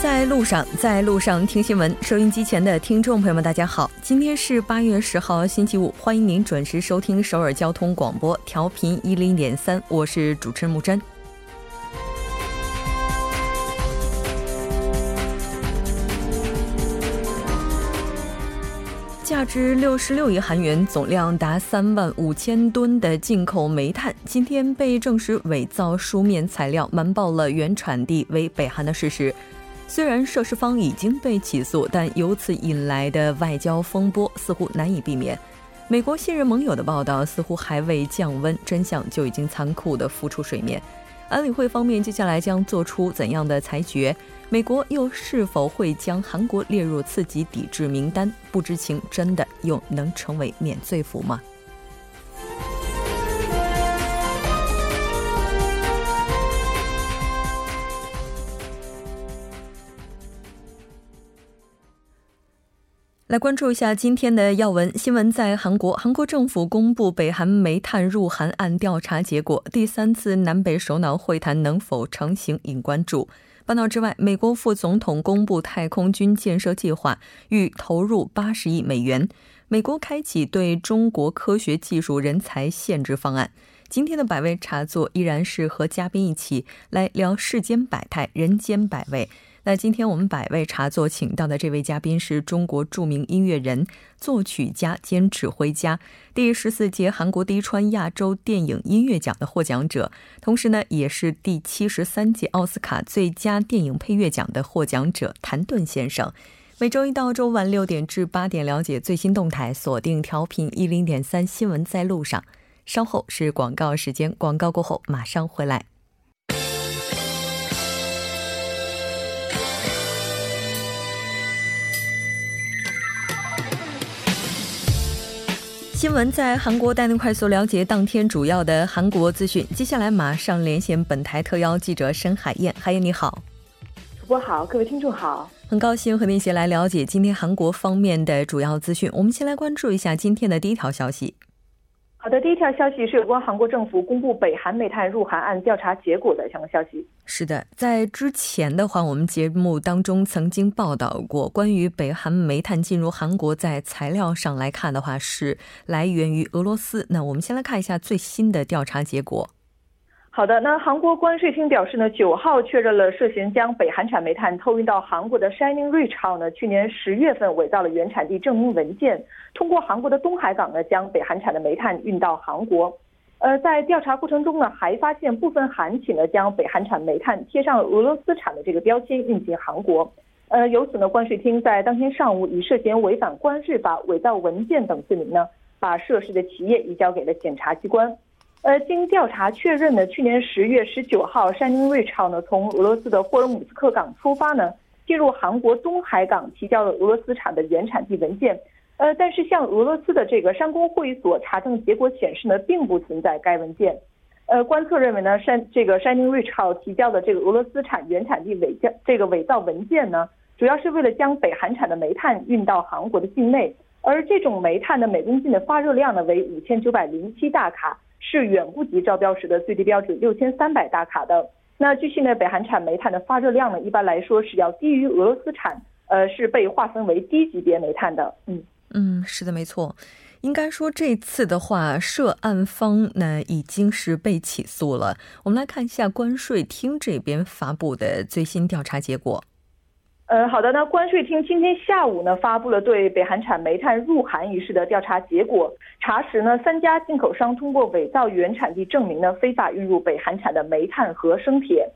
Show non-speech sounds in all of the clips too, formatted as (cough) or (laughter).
在路上，在路上听新闻。收音机前的听众朋友们，大家好，今天是八月十号，星期五，欢迎您准时收听首尔交通广播，调频一零点三，我是主持人木真。价值六十六亿韩元、总量达三万五千吨的进口煤炭，今天被证实伪造书面材料，瞒报了原产地为北韩的事实。虽然涉事方已经被起诉，但由此引来的外交风波似乎难以避免。美国信任盟友的报道似乎还未降温，真相就已经残酷地浮出水面。安理会方面接下来将做出怎样的裁决？美国又是否会将韩国列入刺激抵制名单？不知情真的又能成为免罪符吗？来关注一下今天的要闻新闻。在韩国，韩国政府公布北韩煤炭入韩案调查结果，第三次南北首脑会谈能否成行引关注。半岛之外，美国副总统公布太空军建设计划，欲投入八十亿美元。美国开启对中国科学技术人才限制方案。今天的百味茶座依然是和嘉宾一起来聊世间百态，人间百味。那今天我们百位茶座请到的这位嘉宾是中国著名音乐人、作曲家兼指挥家，第十四届韩国低川亚洲电影音乐奖的获奖者，同时呢也是第七十三届奥斯卡最佳电影配乐奖的获奖者谭盾先生。每周一到周五晚六点至八点，了解最新动态，锁定调频一零点三新闻在路上。稍后是广告时间，广告过后马上回来。新闻在韩国带您快速了解当天主要的韩国资讯。接下来马上连线本台特邀记者申海燕，海燕你好，主播好，各位听众好，很高兴和您一起来了解今天韩国方面的主要资讯。我们先来关注一下今天的第一条消息。好的，第一条消息是有关韩国政府公布北韩煤炭入韩案调查结果的相关消息。是的，在之前的话，我们节目当中曾经报道过关于北韩煤炭进入韩国，在材料上来看的话是来源于俄罗斯。那我们先来看一下最新的调查结果。好的，那韩国关税厅表示呢，九号确认了涉嫌将北韩产煤炭偷运到韩国的 Shining Ridge 号呢，去年十月份伪造了原产地证明文件，通过韩国的东海港呢，将北韩产的煤炭运到韩国。呃，在调查过程中呢，还发现部分韩企呢，将北韩产煤炭贴上了俄罗斯产的这个标签运进韩国。呃，由此呢，关税厅在当天上午以涉嫌违反关税法、伪造文件等罪名呢，把涉事的企业移交给了检察机关。呃，经调查确认呢，去年十月十九号，山鹰瑞超呢从俄罗斯的霍尔姆斯克港出发呢，进入韩国东海港提交了俄罗斯产的原产地文件。呃，但是向俄罗斯的这个山工会所查证结果显示呢，并不存在该文件。呃，观测认为呢，山这个山鹰瑞超提交的这个俄罗斯产原产地伪造这个伪造文件呢，主要是为了将北韩产的煤炭运到韩国的境内，而这种煤炭的每公斤的发热量呢为五千九百零七大卡。是远不及招标时的最低标准六千三百大卡的。那据悉呢，北韩产煤炭的发热量呢，一般来说是要低于俄罗斯产，呃，是被划分为低级别煤炭的。嗯嗯，是的，没错。应该说这次的话，涉案方呢已经是被起诉了。我们来看一下关税厅这边发布的最新调查结果。呃，好的，那关税厅今天下午呢发布了对北韩产煤炭入韩一事的调查结果。查实呢，三家进口商通过伪造原产地证明呢，非法运入北韩产的煤炭和生铁。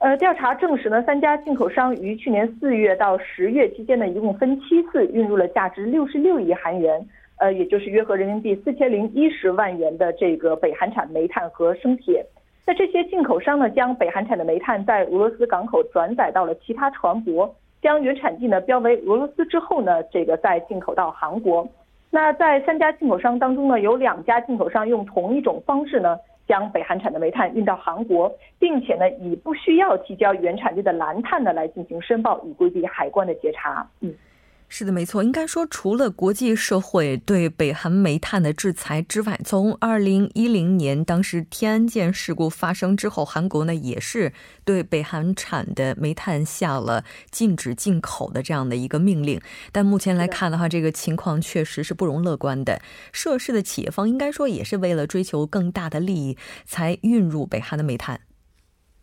呃，调查证实呢，三家进口商于去年四月到十月期间呢，一共分七次运入了价值六十六亿韩元，呃，也就是约合人民币四千零一十万元的这个北韩产煤炭和生铁。那这些进口商呢，将北韩产的煤炭在俄罗斯港口转载到了其他船舶。将原产地呢标为俄罗斯之后呢，这个再进口到韩国。那在三家进口商当中呢，有两家进口商用同一种方式呢，将北韩产的煤炭运到韩国，并且呢，以不需要提交原产地的蓝碳呢来进行申报，以规避海关的截查。嗯。是的，没错。应该说，除了国际社会对北韩煤炭的制裁之外，从二零一零年当时天安舰事故发生之后，韩国呢也是对北韩产的煤炭下了禁止进口的这样的一个命令。但目前来看的话，这个情况确实是不容乐观的。涉事的企业方应该说也是为了追求更大的利益才运入北韩的煤炭。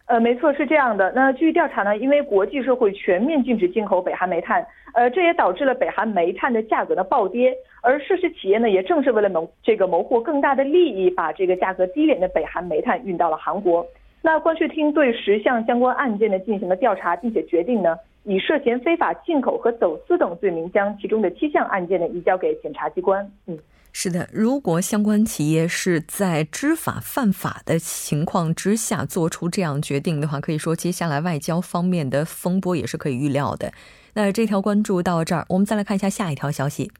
呃，没错，是这样的。那据调查呢，因为国际社会全面禁止进口北韩煤炭，呃，这也导致了北韩煤炭的价格的暴跌。而涉事企业呢，也正是为了谋这个谋获更大的利益，把这个价格低廉的北韩煤炭运到了韩国。那关税厅对十项相关案件呢进行了调查，并且决定呢，以涉嫌非法进口和走私等罪名，将其中的七项案件呢移交给检察机关。嗯。是的，如果相关企业是在知法犯法的情况之下做出这样决定的话，可以说接下来外交方面的风波也是可以预料的。那这条关注到这儿，我们再来看一下下一条消息。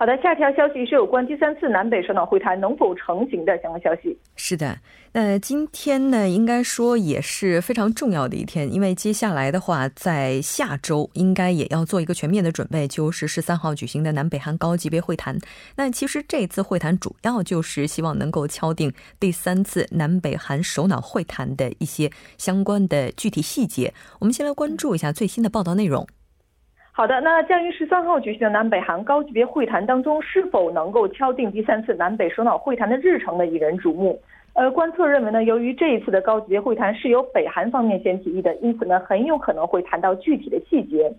好的，下一条消息是有关第三次南北首脑会谈能否成型的相关消息。是的，那今天呢，应该说也是非常重要的一天，因为接下来的话，在下周应该也要做一个全面的准备，就是十三号举行的南北韩高级别会谈。那其实这次会谈主要就是希望能够敲定第三次南北韩首脑会谈的一些相关的具体细节。我们先来关注一下最新的报道内容。好的，那将于十三号举行的南北韩高级别会谈当中，是否能够敲定第三次南北首脑会谈的日程呢？引人瞩目。呃，观测认为呢，由于这一次的高级别会谈是由北韩方面先提议的，因此呢，很有可能会谈到具体的细节。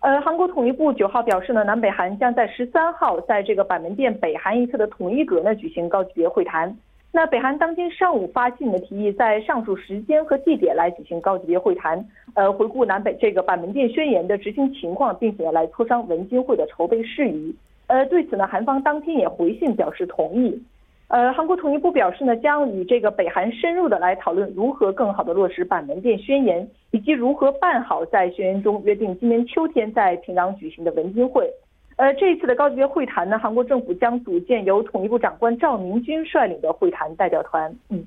呃，韩国统一部九号表示呢，南北韩将在十三号在这个板门店北韩一侧的统一阁呢举行高级别会谈。那北韩当天上午发信的提议，在上述时间和地点来举行高级别会谈，呃，回顾南北这个板门店宣言的执行情况，并且来磋商文金会的筹备事宜。呃，对此呢，韩方当天也回信表示同意。呃，韩国统一部表示呢，将与这个北韩深入的来讨论如何更好的落实板门店宣言，以及如何办好在宣言中约定今年秋天在平壤举行的文金会。呃，这一次的高级别会谈呢，韩国政府将组建由统一部长官赵明军率领的会谈代表团。嗯，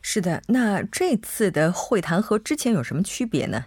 是的，那这次的会谈和之前有什么区别呢？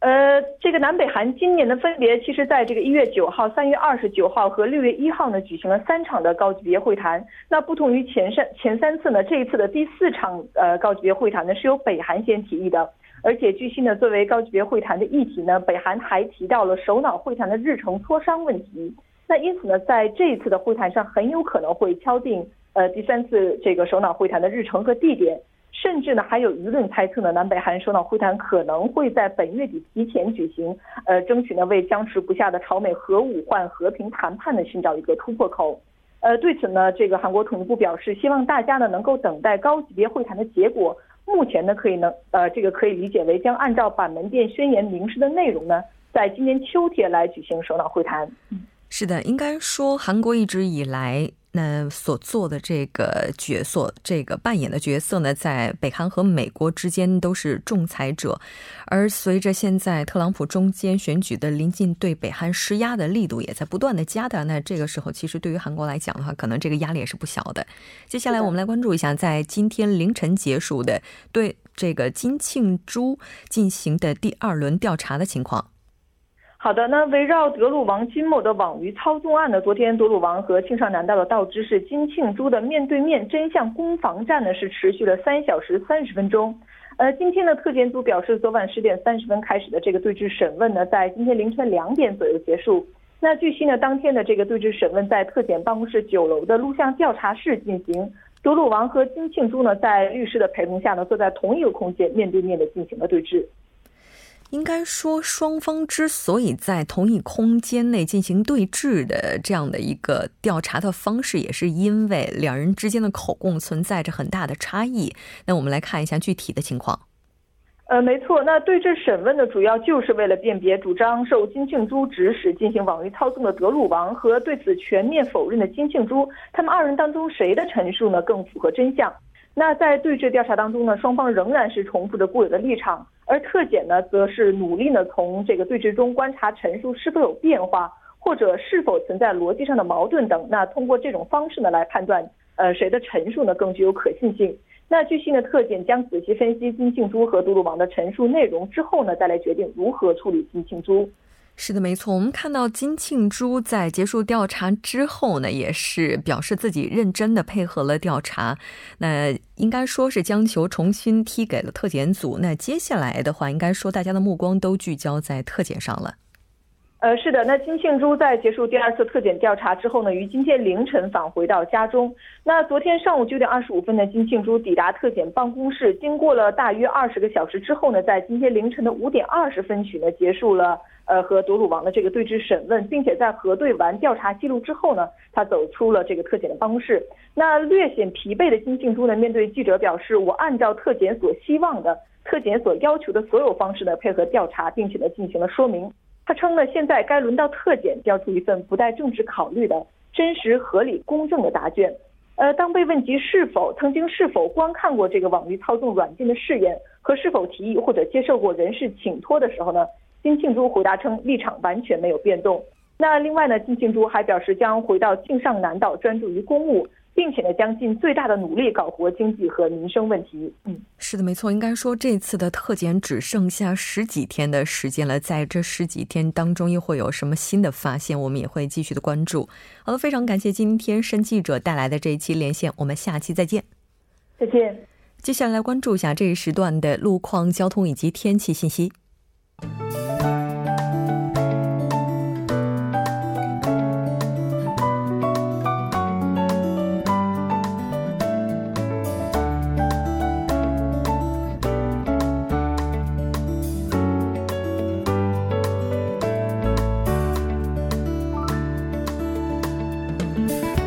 呃，这个南北韩今年的，分别其实在这个一月九号、三月二十九号和六月一号呢，举行了三场的高级别会谈。那不同于前三前三次呢，这一次的第四场呃高级别会谈呢，是由北韩先提议的。而且据悉呢，作为高级别会谈的议题呢，北韩还提到了首脑会谈的日程磋商问题。那因此呢，在这一次的会谈上，很有可能会敲定呃第三次这个首脑会谈的日程和地点，甚至呢还有舆论猜测呢，南北韩首脑会谈可能会在本月底提前举行，呃，争取呢为僵持不下的朝美核武换和平谈判呢寻找一个突破口。呃，对此呢，这个韩国统一部表示，希望大家呢能够等待高级别会谈的结果。目前呢，可以能呃，这个可以理解为将按照板门店宣言明示的内容呢，在今年秋天来举行首脑会谈。是的，应该说韩国一直以来。那所做的这个角色，这个扮演的角色呢，在北韩和美国之间都是仲裁者，而随着现在特朗普中间选举的临近，对北韩施压的力度也在不断的加大。那这个时候，其实对于韩国来讲的话，可能这个压力也是不小的。接下来，我们来关注一下，在今天凌晨结束的对这个金庆洙进行的第二轮调查的情况。好的，那围绕德鲁王金某的网鱼操纵案呢，昨天德鲁王和庆尚南道的道知事金庆珠的面对面真相攻防战呢，是持续了三小时三十分钟。呃，今天的特检组表示，昨晚十点三十分开始的这个对质审问呢，在今天凌晨两点左右结束。那据悉呢，当天的这个对质审问在特检办公室九楼的录像调查室进行。德鲁王和金庆珠呢，在律师的陪同下呢，坐在同一个空间，面对面的进行了对质。应该说，双方之所以在同一空间内进行对峙的这样的一个调查的方式，也是因为两人之间的口供存在着很大的差异。那我们来看一下具体的情况。呃，没错，那对峙审问呢，主要就是为了辨别主张受金庆珠指使进行网域操纵的德鲁王和对此全面否认的金庆珠，他们二人当中谁的陈述呢更符合真相？那在对峙调查当中呢，双方仍然是重复着固有的立场。而特检呢，则是努力呢从这个对峙中观察陈述是否有变化，或者是否存在逻辑上的矛盾等。那通过这种方式呢来判断，呃谁的陈述呢更具有可信性。那据悉呢，特检将仔细分析金庆珠和杜鲁王的陈述内容之后呢，再来决定如何处理金庆珠。是的，没错。我们看到金庆珠在结束调查之后呢，也是表示自己认真的配合了调查。那应该说是将球重新踢给了特检组。那接下来的话，应该说大家的目光都聚焦在特检上了。呃，是的，那金庆珠在结束第二次特检调查之后呢，于今天凌晨返回到家中。那昨天上午九点二十五分呢金庆珠抵达特检办公室，经过了大约二十个小时之后呢，在今天凌晨的五点二十分许呢，结束了呃和夺鲁王的这个对质审问，并且在核对完调查记录之后呢，他走出了这个特检的办公室。那略显疲惫的金庆洙呢，面对记者表示：“我按照特检所希望的、特检所要求的所有方式呢，配合调查，并且呢进行了说明。”他称呢，现在该轮到特检交出一份不带政治考虑的真实、合理、公正的答卷。呃，当被问及是否曾经是否观看过这个网络操纵软件的试验和是否提议或者接受过人事请托的时候呢，金庆珠回答称立场完全没有变动。那另外呢，金庆珠还表示将回到庆尚南道专注于公务。并且呢，将尽最大的努力搞活经济和民生问题。嗯，是的，没错。应该说，这次的特检只剩下十几天的时间了，在这十几天当中，又会有什么新的发现？我们也会继续的关注。好了，非常感谢今天申记者带来的这一期连线，我们下期再见。再见。接下来关注一下这一时段的路况、交通以及天气信息。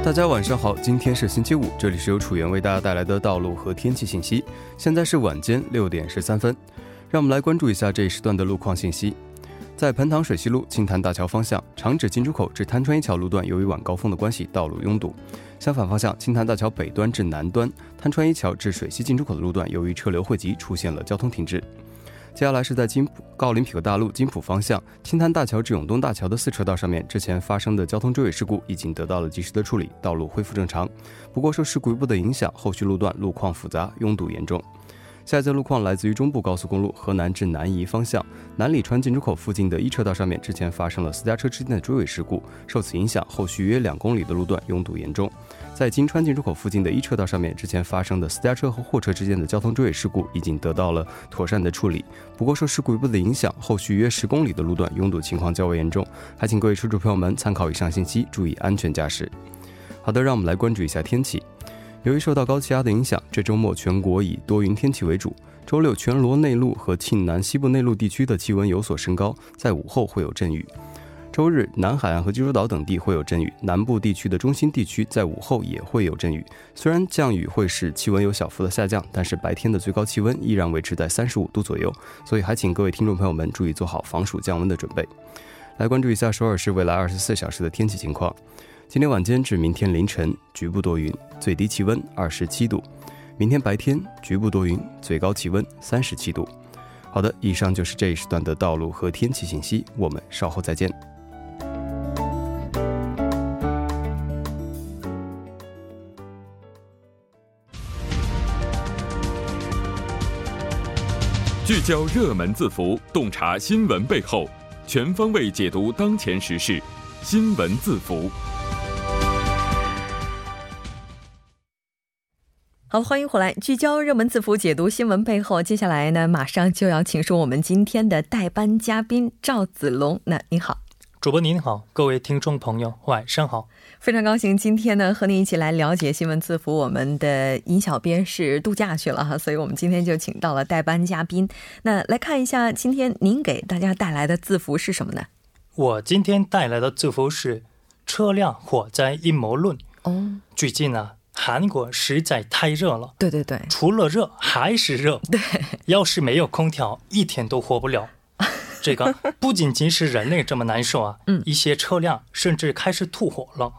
大家晚上好，今天是星期五，这里是由楚源为大家带来的道路和天气信息。现在是晚间六点十三分，让我们来关注一下这一时段的路况信息。在彭塘水西路青潭大桥方向，长址进出口至滩川一桥路段，由于晚高峰的关系，道路拥堵。相反方向，青潭大桥北端至南端，滩川一桥至水西进出口的路段，由于车流汇集，出现了交通停滞。接下来是在金浦奥林匹克大路金浦方向青潭大桥至永东大桥的四车道上面，之前发生的交通追尾事故已经得到了及时的处理，道路恢复正常。不过受事故一部的影响，后续路段路况复杂，拥堵严重。下一则路况来自于中部高速公路河南至南宜方向南里川进出口附近的一车道上面，之前发生了私家车之间的追尾事故，受此影响，后续约两公里的路段拥堵严重。在金川进出口附近的一车道上面，之前发生的私家车和货车之间的交通追尾事故已经得到了妥善的处理。不过受事故一部的影响，后续约十公里的路段拥堵情况较为严重，还请各位车主朋友们参考以上信息，注意安全驾驶。好的，让我们来关注一下天气。由于受到高气压的影响，这周末全国以多云天气为主。周六全罗内陆和庆南西部内陆地区的气温有所升高，在午后会有阵雨。周日，南海岸和济州岛等地会有阵雨，南部地区的中心地区在午后也会有阵雨。虽然降雨会使气温有小幅的下降，但是白天的最高气温依然维持在三十五度左右，所以还请各位听众朋友们注意做好防暑降温的准备。来关注一下首尔市未来二十四小时的天气情况。今天晚间至明天凌晨，局部多云，最低气温二十七度；明天白天，局部多云，最高气温三十七度。好的，以上就是这一时段的道路和天气信息，我们稍后再见。聚焦热门字符，洞察新闻背后，全方位解读当前时事。新闻字符。好，欢迎回来，聚焦热门字符，解读新闻背后。接下来呢，马上就要请出我们今天的代班嘉宾赵子龙。那你好。主播您好，各位听众朋友，晚上好！非常高兴今天呢和您一起来了解新闻字符。我们的尹小编是度假去了哈，所以我们今天就请到了代班嘉宾。那来看一下，今天您给大家带来的字符是什么呢？我今天带来的字符是车辆火灾阴谋论。哦，最近呢，韩国实在太热了。对对对，除了热还是热。对，要是没有空调，一天都活不了。这个 (laughs) 不仅仅是人类这么难受啊，嗯，一些车辆甚至开始吐火了，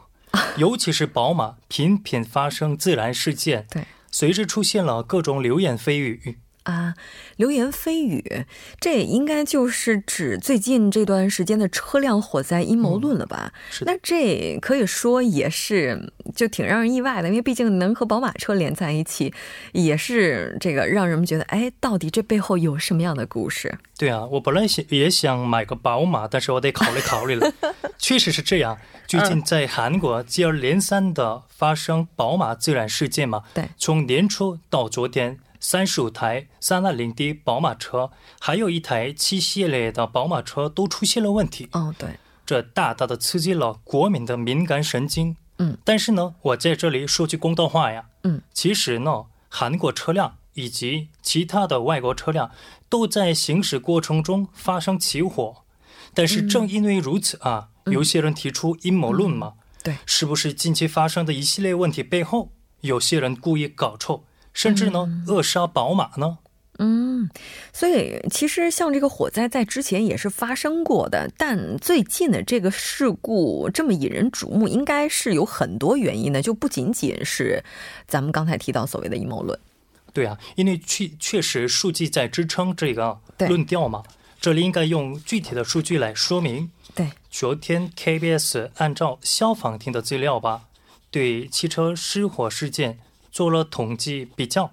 尤其是宝马频频发生自燃事件，对，随之出现了各种流言蜚语。啊，流言蜚语，这应该就是指最近这段时间的车辆火灾阴谋论了吧？是那这可以说也是就挺让人意外的，因为毕竟能和宝马车连在一起，也是这个让人们觉得，哎，到底这背后有什么样的故事？对啊，我本来想也想买个宝马，但是我得考虑考虑了。(laughs) 确实是这样，最近在韩国接二连三的发生宝马自燃事件嘛。对，从年初到昨天。三十五台三二零 D 宝马车，还有一台七系列的宝马车都出现了问题。哦，对，这大大的刺激了国民的敏感神经。嗯，但是呢，我在这里说句公道话呀。嗯，其实呢，韩国车辆以及其他的外国车辆都在行驶过程中发生起火。但是正因为如此啊，有些人提出阴谋论嘛。对，是不是近期发生的一系列问题背后，有些人故意搞臭？甚至呢，扼杀宝马呢？嗯，所以其实像这个火灾在之前也是发生过的，但最近的这个事故这么引人瞩目，应该是有很多原因的，就不仅仅是咱们刚才提到所谓的阴谋论。对啊，因为确确实数据在支撑这个论调嘛。这里应该用具体的数据来说明。对，昨天 KBS 按照消防厅的资料吧，对汽车失火事件。做了统计比较，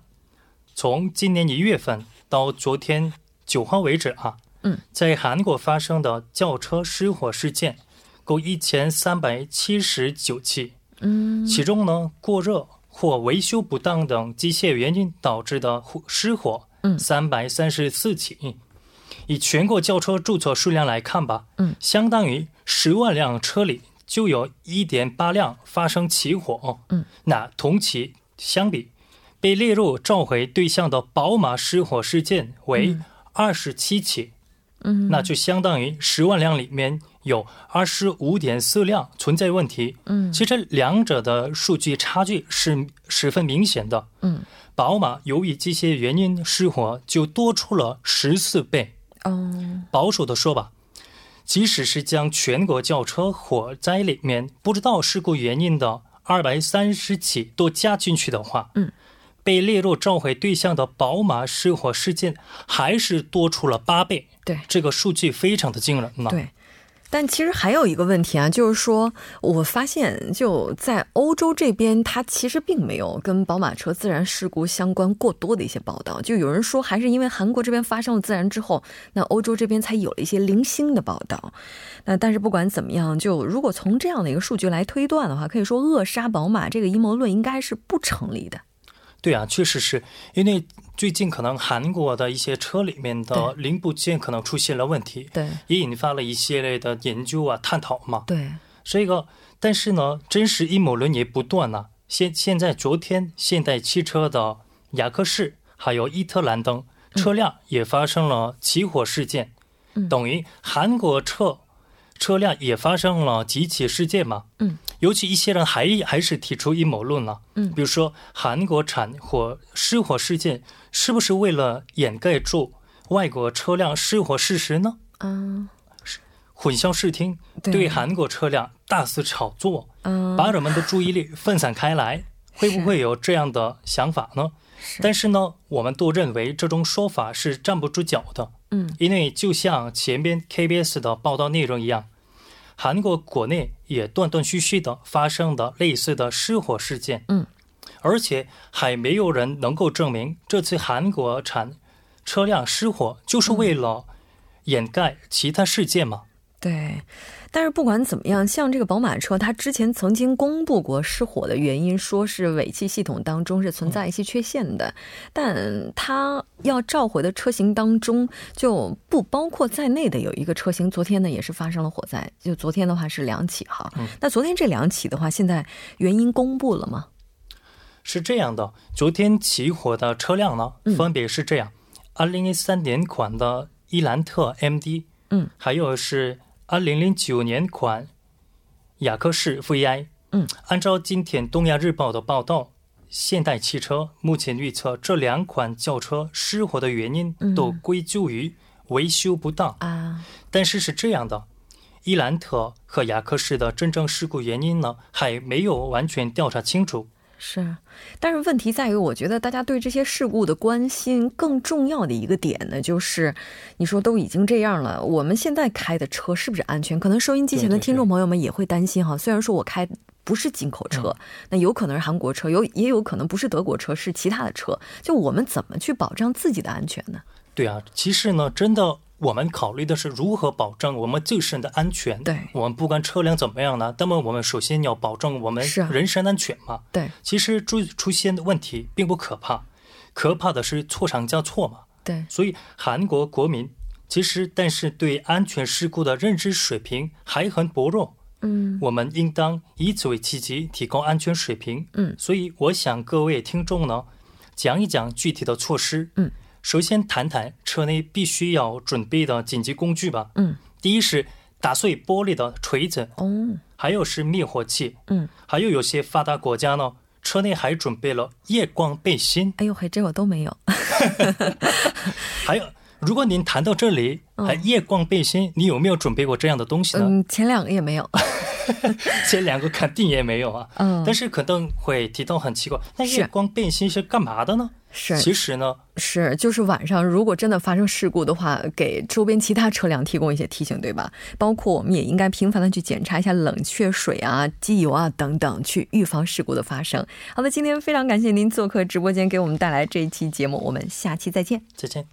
从今年一月份到昨天九号为止啊，嗯，在韩国发生的轿车失火事件，共一千三百七十九起，嗯，其中呢，过热或维修不当等机械原因导致的失火，嗯，三百三十四起。以全国轿车注册数量来看吧，嗯，相当于十万辆车里就有一点八辆发生起火，嗯，那同期。相比，被列入召回对象的宝马失火事件为二十七起，嗯，那就相当于十万辆里面有二十五点四辆存在问题，嗯，其实两者的数据差距是十分明显的，嗯，宝马由于这些原因失火就多出了十四倍，哦，保守的说吧，即使是将全国轿车火灾里面不知道事故原因的。二百三十起都加进去的话，嗯，被列入召回对象的宝马失火事件还是多出了八倍。对，这个数据非常的惊人嘛。对。但其实还有一个问题啊，就是说，我发现就在欧洲这边，它其实并没有跟宝马车自燃事故相关过多的一些报道。就有人说，还是因为韩国这边发生了自燃之后，那欧洲这边才有了一些零星的报道。那但是不管怎么样，就如果从这样的一个数据来推断的话，可以说扼杀宝马这个阴谋论应该是不成立的。对啊，确实是因为最近可能韩国的一些车里面的零部件可能出现了问题，对，也引发了一系列的研究啊、探讨嘛。对，这个但是呢，真实阴谋论也不断呢。现现在昨天现代汽车的雅克士还有伊特兰登车辆也发生了起火事件，等于韩国车。车辆也发生了几起事件嘛？嗯，尤其一些人还还是提出阴谋论了。嗯，比如说韩国产火失火事件是不是为了掩盖住外国车辆失火事实呢？嗯，混淆视听，对韩国车辆大肆炒作，嗯，把人们的注意力分散开来，(laughs) 会不会有这样的想法呢？但是呢，我们都认为这种说法是站不住脚的。嗯，因为就像前边 KBS 的报道内容一样。韩国国内也断断续续的发生的类似的失火事件，嗯，而且还没有人能够证明这次韩国产车辆失火就是为了掩盖其他事件嘛？对。但是不管怎么样，像这个宝马车，它之前曾经公布过失火的原因，说是尾气系统当中是存在一些缺陷的，但它要召回的车型当中就不包括在内的有一个车型，昨天呢也是发生了火灾，就昨天的话是两起哈。那昨天这两起的话，现在原因公布了吗？是这样的，昨天起火的车辆呢，分别是这样：二零一三年款的伊兰特 MD，嗯，还有是。二零零九年款雅克士 VI，嗯，按照今天《东亚日报》的报道，现代汽车目前预测这两款轿车失火的原因都归咎于维修不当啊。但是是这样的，伊兰特和雅克士的真正事故原因呢，还没有完全调查清楚。是，但是问题在于，我觉得大家对这些事故的关心更重要的一个点呢，就是你说都已经这样了，我们现在开的车是不是安全？可能收音机前的听众朋友们也会担心哈。虽然说我开不是进口车，那有可能是韩国车，有也有可能不是德国车，是其他的车。就我们怎么去保障自己的安全呢？对啊，其实呢，真的。我们考虑的是如何保证我们自身的安全。对，我们不管车辆怎么样呢，那么我们首先要保证我们人身安全嘛。对，其实出出现的问题并不可怕，可怕的是错上加错嘛。对，所以韩国国民其实但是对安全事故的认知水平还很薄弱。嗯，我们应当以此为契机提高安全水平。嗯，所以我想各位听众呢，讲一讲具体的措施。嗯。首先谈谈车内必须要准备的紧急工具吧。嗯，第一是打碎玻璃的锤子。哦，还有是灭火器。嗯，还有有些发达国家呢，车内还准备了夜光背心。哎呦，嘿这我都没有。(laughs) 还有，如果您谈到这里，还夜光背心，你有没有准备过这样的东西呢？嗯，前两个也没有。(laughs) 前两个肯定也没有啊。嗯，但是可能会提到很奇怪，那夜光背心是干嘛的呢？是，其实呢，是就是晚上如果真的发生事故的话，给周边其他车辆提供一些提醒，对吧？包括我们也应该频繁的去检查一下冷却水啊、机油啊等等，去预防事故的发生。好的，今天非常感谢您做客直播间，给我们带来这一期节目，我们下期再见。再见。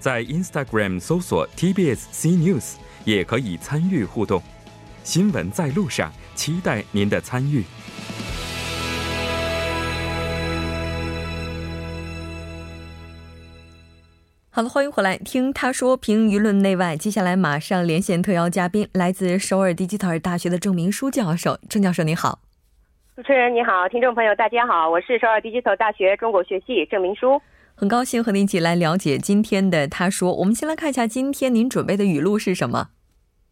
在 Instagram 搜索 TBS C News 也可以参与互动。新闻在路上，期待您的参与。好了，欢迎回来听他说评舆论内外。接下来马上连线特邀嘉宾，来自首尔迪吉特尔大学的郑明书教授。郑教授您好，主持人你好，听众朋友大家好，我是首尔迪吉特尔大学中国学系郑明书，很高兴和您一起来了解今天的他说。我们先来看一下今天您准备的语录是什么。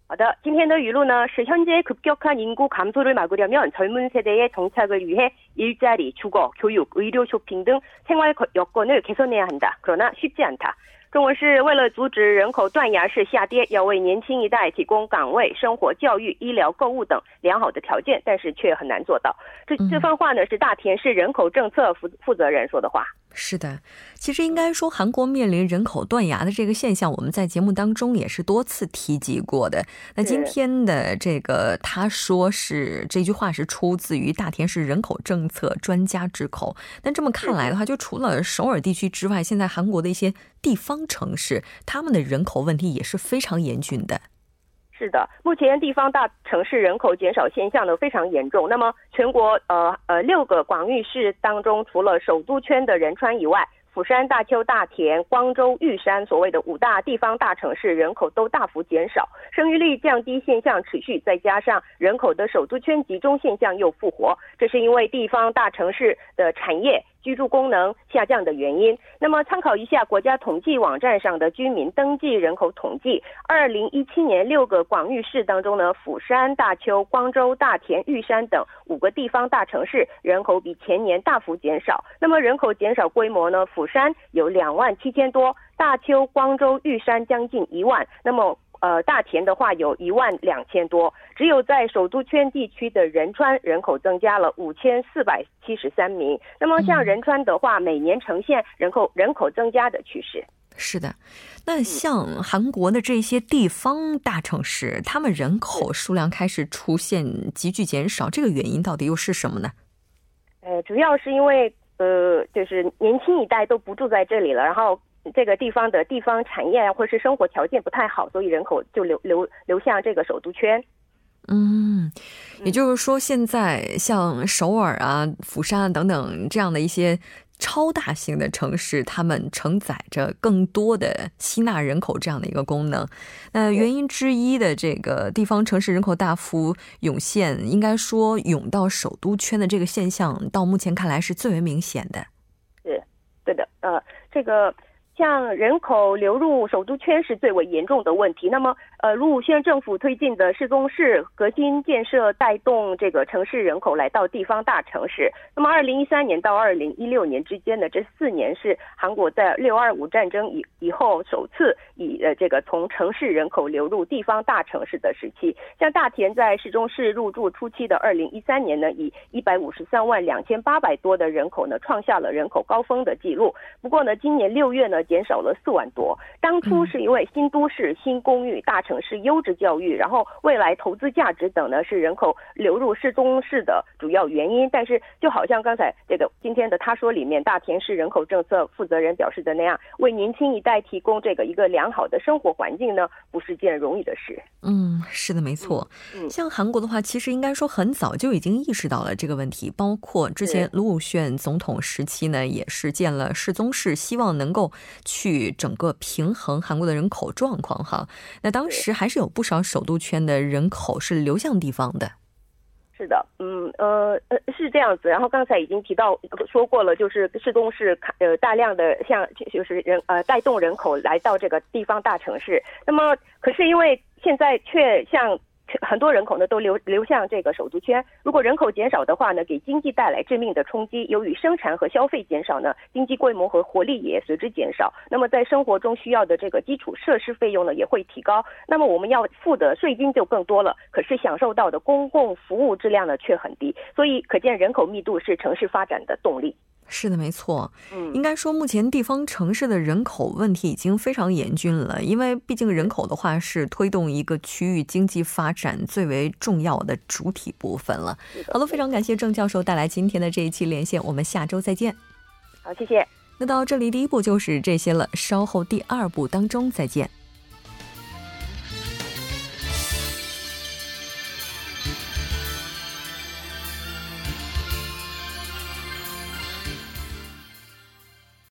好的，今天的语录呢是현재급격한인구감소를막으려면젊은세대의정착을위해일자리주거교육의료쇼핑등생활여건을개선해야한다그러나쉽지않다中文是为了阻止人口断崖式下跌，要为年轻一代提供岗位、生活、教育、医疗、购物等良好的条件，但是却很难做到。这这番话呢，是大田市人口政策负负责人说的话。 是的，其实应该说，韩国面临人口断崖的这个现象，我们在节目当中也是多次提及过的。那今天的这个，他说是这句话是出自于大田市人口政策专家之口。那这么看来的话，就除了首尔地区之外，现在韩国的一些地方城市，他们的人口问题也是非常严峻的。是的，目前地方大城市人口减少现象呢非常严重。那么全国呃呃六个广域市当中，除了首都圈的仁川以外，釜山、大邱、大田、光州、玉山，所谓的五大地方大城市人口都大幅减少，生育率降低现象持续，再加上人口的首都圈集中现象又复活，这是因为地方大城市的产业。居住功能下降的原因。那么，参考一下国家统计网站上的居民登记人口统计，二零一七年六个广域市当中呢，釜山、大邱、光州、大田、玉山等五个地方大城市人口比前年大幅减少。那么，人口减少规模呢？釜山有两万七千多，大邱、光州、玉山将近一万。那么呃，大田的话有一万两千多，只有在首都圈地区的仁川人口增加了五千四百七十三名。那么像仁川的话，每年呈现人口人口增加的趋势。是的，那像韩国的这些地方大城市，他们人口数量开始出现急剧减少，这个原因到底又是什么呢？呃，主要是因为呃，就是年轻一代都不住在这里了，然后。这个地方的地方产业或者是生活条件不太好，所以人口就流流流向这个首都圈。嗯，也就是说，现在像首尔啊、釜山啊等等这样的一些超大型的城市，它们承载着更多的吸纳人口这样的一个功能。那原因之一的这个地方城市人口大幅涌现，应该说涌到首都圈的这个现象，到目前看来是最为明显的。是，对的，呃，这个。像人口流入首都圈是最为严重的问题。那么，呃，卢武铉政府推进的市中市核心建设，带动这个城市人口来到地方大城市。那么，二零一三年到二零一六年之间的这四年是韩国在六二五战争以以后首次以呃这个从城市人口流入地方大城市的时期。像大田在市中市入驻初期的二零一三年呢，以一百五十三万两千八百多的人口呢，创下了人口高峰的记录。不过呢，今年六月呢。减少了四万多。当初是因为新都市、新公寓、大城市优质教育，然后未来投资价值等呢，是人口流入市中市的主要原因。但是，就好像刚才这个今天的他说里面，大田市人口政策负责人表示的那样，为年轻一代提供这个一个良好的生活环境呢，不是件容易的事。嗯，是的，没错。嗯，像韩国的话，其实应该说很早就已经意识到了这个问题，包括之前卢武铉总统时期呢，也是建了世宗市，希望能够。去整个平衡韩国的人口状况哈，那当时还是有不少首都圈的人口是流向地方的。是的，嗯呃呃是这样子。然后刚才已经提到说过了，就是市东市呃大量的像就是人呃带动人口来到这个地方大城市。那么可是因为现在却像。很多人口呢都流流向这个首都圈，如果人口减少的话呢，给经济带来致命的冲击。由于生产和消费减少呢，经济规模和活力也随之减少。那么在生活中需要的这个基础设施费用呢也会提高。那么我们要付的税金就更多了，可是享受到的公共服务质量呢却很低。所以可见人口密度是城市发展的动力。是的，没错。嗯，应该说，目前地方城市的人口问题已经非常严峻了。因为毕竟人口的话，是推动一个区域经济发展最为重要的主体部分了。好了，非常感谢郑教授带来今天的这一期连线，我们下周再见。好，谢谢。那到这里，第一步就是这些了，稍后第二步当中再见。